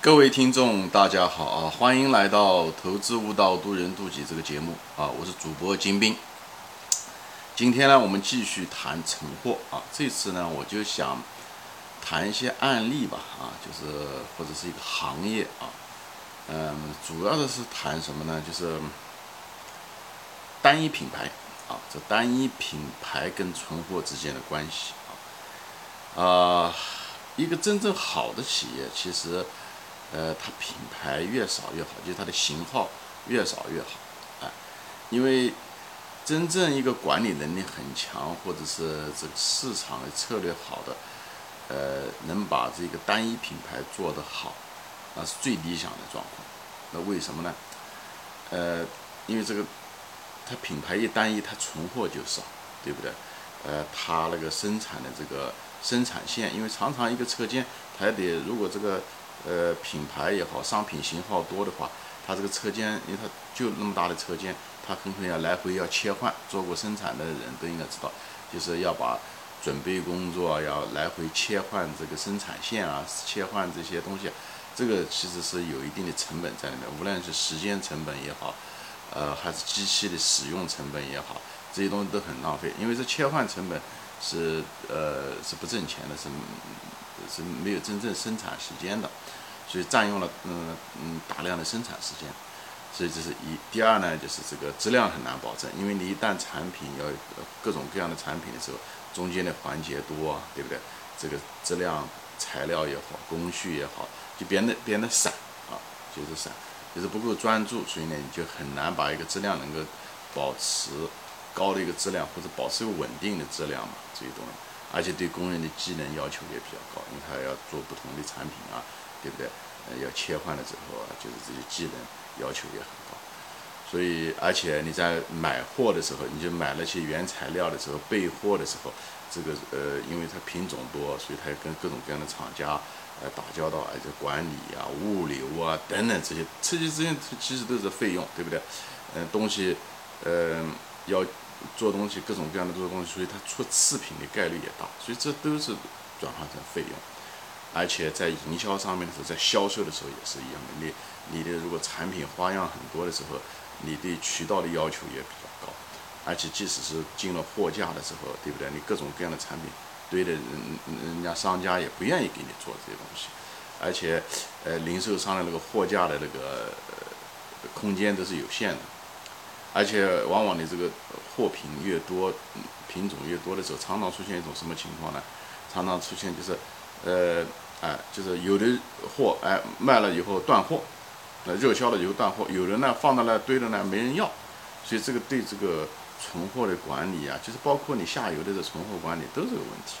各位听众，大家好啊！欢迎来到《投资悟道，渡人渡己》这个节目啊！我是主播金兵。今天呢，我们继续谈存货啊。这次呢，我就想谈一些案例吧啊，就是或者是一个行业啊。嗯，主要的是谈什么呢？就是单一品牌啊，这单一品牌跟存货之间的关系啊。啊，一个真正好的企业，其实。呃，它品牌越少越好，就是它的型号越少越好，啊，因为真正一个管理能力很强，或者是这个市场的策略好的，呃，能把这个单一品牌做得好，那是最理想的状况。那为什么呢？呃，因为这个它品牌一单一，它存货就少，对不对？呃，它那个生产的这个生产线，因为常常一个车间，它得如果这个。呃，品牌也好，商品型号多的话，它这个车间，因为它就那么大的车间，它很可能要来回要切换。做过生产的人都应该知道，就是要把准备工作要来回切换这个生产线啊，切换这些东西，这个其实是有一定的成本在里面，无论是时间成本也好，呃，还是机器的使用成本也好，这些东西都很浪费，因为这切换成本是呃是不挣钱的，是。是没有真正生产时间的，所以占用了嗯嗯大量的生产时间，所以这是一。第二呢，就是这个质量很难保证，因为你一旦产品要各种各样的产品的时候，中间的环节多啊，对不对？这个质量材料也好，工序也好，就变得变得散啊，就是散，就是不够专注，所以呢，你就很难把一个质量能够保持高的一个质量，或者保持稳定的质量嘛，这些东西。而且对工人的技能要求也比较高，因为他要做不同的产品啊，对不对？呃，要切换的时候，就是这些技能要求也很高。所以，而且你在买货的时候，你就买那些原材料的时候，备货的时候，这个呃，因为它品种多，所以它要跟各种各样的厂家呃打交道，而且管理啊、物流啊等等这些，这些这些其实都是费用，对不对？嗯，东西，嗯，要。做东西各种各样的做东西，所以它出次品的概率也大，所以这都是转换成费用。而且在营销上面的时候，在销售的时候也是一样的。你你的如果产品花样很多的时候，你对渠道的要求也比较高。而且即使是进了货架的时候，对不对？你各种各样的产品堆的人，人家商家也不愿意给你做这些东西。而且，呃，零售商的那个货架的那个呃空间都是有限的。而且往往你这个货品越多，品种越多的时候，常常出现一种什么情况呢？常常出现就是，呃，哎，就是有的货哎卖了以后断货，那热销了以后断货，有人呢放到那堆着呢没人要，所以这个对这个存货的管理啊，就是包括你下游的这存货管理都是个问题，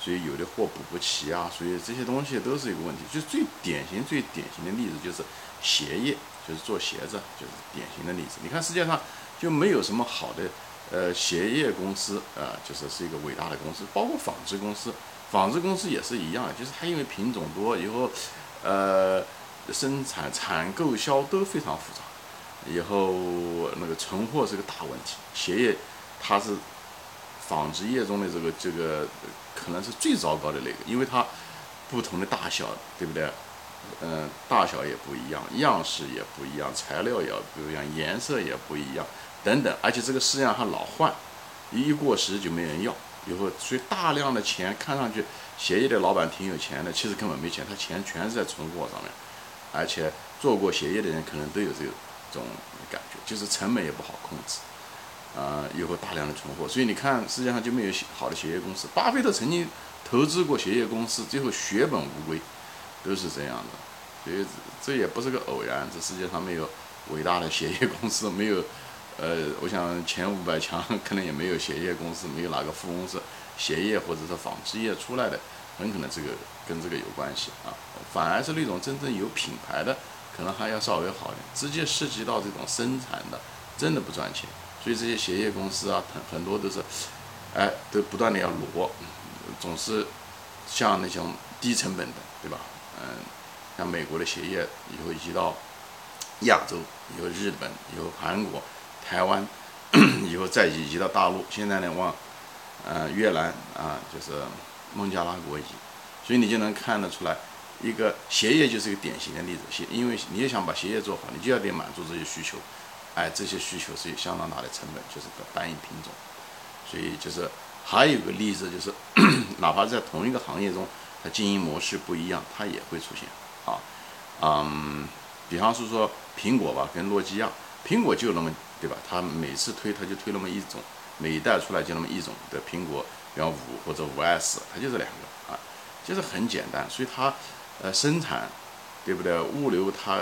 所以有的货补不齐啊，所以这些东西都是一个问题。就最典型、最典型的例子就是鞋业。就是做鞋子，就是典型的例子。你看世界上就没有什么好的呃鞋业公司啊，就是是一个伟大的公司。包括纺织公司，纺织公司也是一样，就是它因为品种多，以后呃生产、产、购、销都非常复杂，以后那个存货是个大问题。鞋业它是纺织业中的这个这个可能是最糟糕的那个，因为它不同的大小，对不对？嗯，大小也不一样，样式也不一样，材料也不一样，颜色也不一样，等等。而且这个式样还老换，一过时就没人要。以后所以大量的钱看上去鞋业的老板挺有钱的，其实根本没钱，他钱全是在存货上面。而且做过鞋业的人可能都有这种感觉，就是成本也不好控制。啊，以后大量的存货，所以你看世界上就没有好的鞋业公司。巴菲特曾经投资过鞋业公司，最后血本无归。都是这样的，所以这也不是个偶然。这世界上没有伟大的鞋业公司，没有，呃，我想前五百强 可能也没有鞋业公司，没有哪个富翁是鞋业或者是纺织业出来的，很可能这个跟这个有关系啊。反而是那种真正有品牌的，可能还要稍微好一点。直接涉及到这种生产的，真的不赚钱。所以这些鞋业公司啊，很很多都是，哎，都不断的要挪，总是像那种低成本的，对吧？嗯，像美国的鞋业以后移到亚洲，以后日本，以后韩国、台湾，以后再移移到大陆，现在呢往呃越南啊，就是孟加拉国移，所以你就能看得出来，一个鞋业就是一个典型的例子，鞋，因为你也想把鞋业做好，你就要得满足这些需求，哎，这些需求是有相当大的成本，就是个单一品种，所以就是还有个例子就是，哪怕在同一个行业中，它经营模式不一样，它也会出现。啊，嗯，比方说说苹果吧，跟诺基亚，苹果就那么对吧？它每次推它就推那么一种，每一代出来就那么一种的苹果，比方五或者五 S，它就这两个啊，就是很简单，所以它。呃，生产，对不对？物流它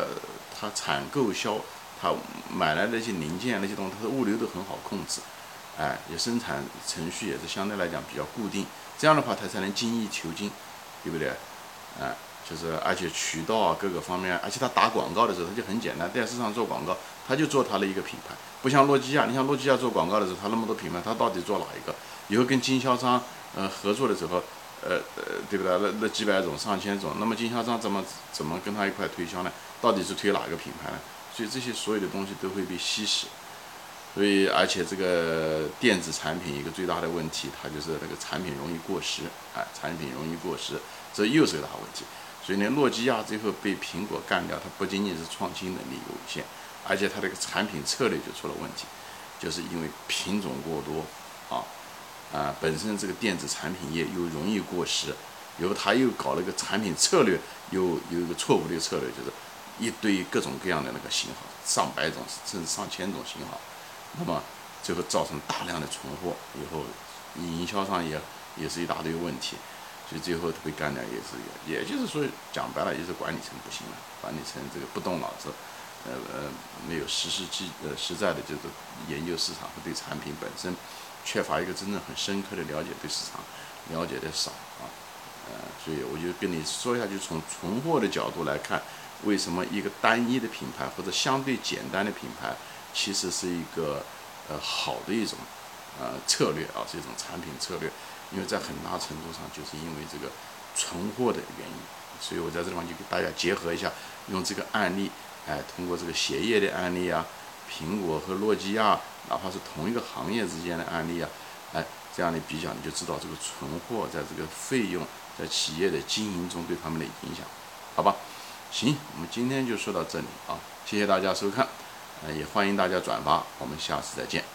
它产购销，它买来那些零件那些东西，它的物流都很好控制，哎，也生产程序也是相对来讲比较固定，这样的话它才能精益求精，对不对？哎，就是而且渠道啊各个方面，而且他打广告的时候他就很简单，电视上做广告，他就做他的一个品牌，不像诺基亚，你像诺基亚做广告的时候，它那么多品牌，它到底做哪一个？以后跟经销商呃合作的时候。呃呃，对不对？那那几百种、上千种，那么经销商怎么怎么跟他一块推销呢？到底是推哪个品牌呢？所以这些所有的东西都会被稀释。所以，而且这个电子产品一个最大的问题，它就是那个产品容易过时，哎，产品容易过时，这又是个大问题。所以呢，诺基亚最后被苹果干掉，它不仅仅是创新能力有限，而且它这个产品策略就出了问题，就是因为品种过多啊。啊，本身这个电子产品业又容易过时，然后他又搞了个产品策略，又有一个错误的策略，就是一堆各种各样的那个型号，上百种甚至上千种型号，那么最后造成大量的存货，以后营销上也也是一大堆问题，所以最后被干掉也是，也就是说讲白了，也是管理层不行了，管理层这个不动脑子，呃呃，没有实实际呃实在的就是研究市场和对产品本身。缺乏一个真正很深刻的了解，对市场了解的少啊，呃，所以我就跟你说一下，就从存货的角度来看，为什么一个单一的品牌或者相对简单的品牌，其实是一个呃好的一种呃策略啊，是一种产品策略，因为在很大程度上就是因为这个存货的原因，所以我在这地方就给大家结合一下，用这个案例，哎，通过这个鞋业的案例啊。苹果和诺基亚，哪怕是同一个行业之间的案例啊，哎，这样的比较，你就知道这个存货在这个费用在企业的经营中对他们的影响，好吧？行，我们今天就说到这里啊，谢谢大家收看，呃，也欢迎大家转发，我们下次再见。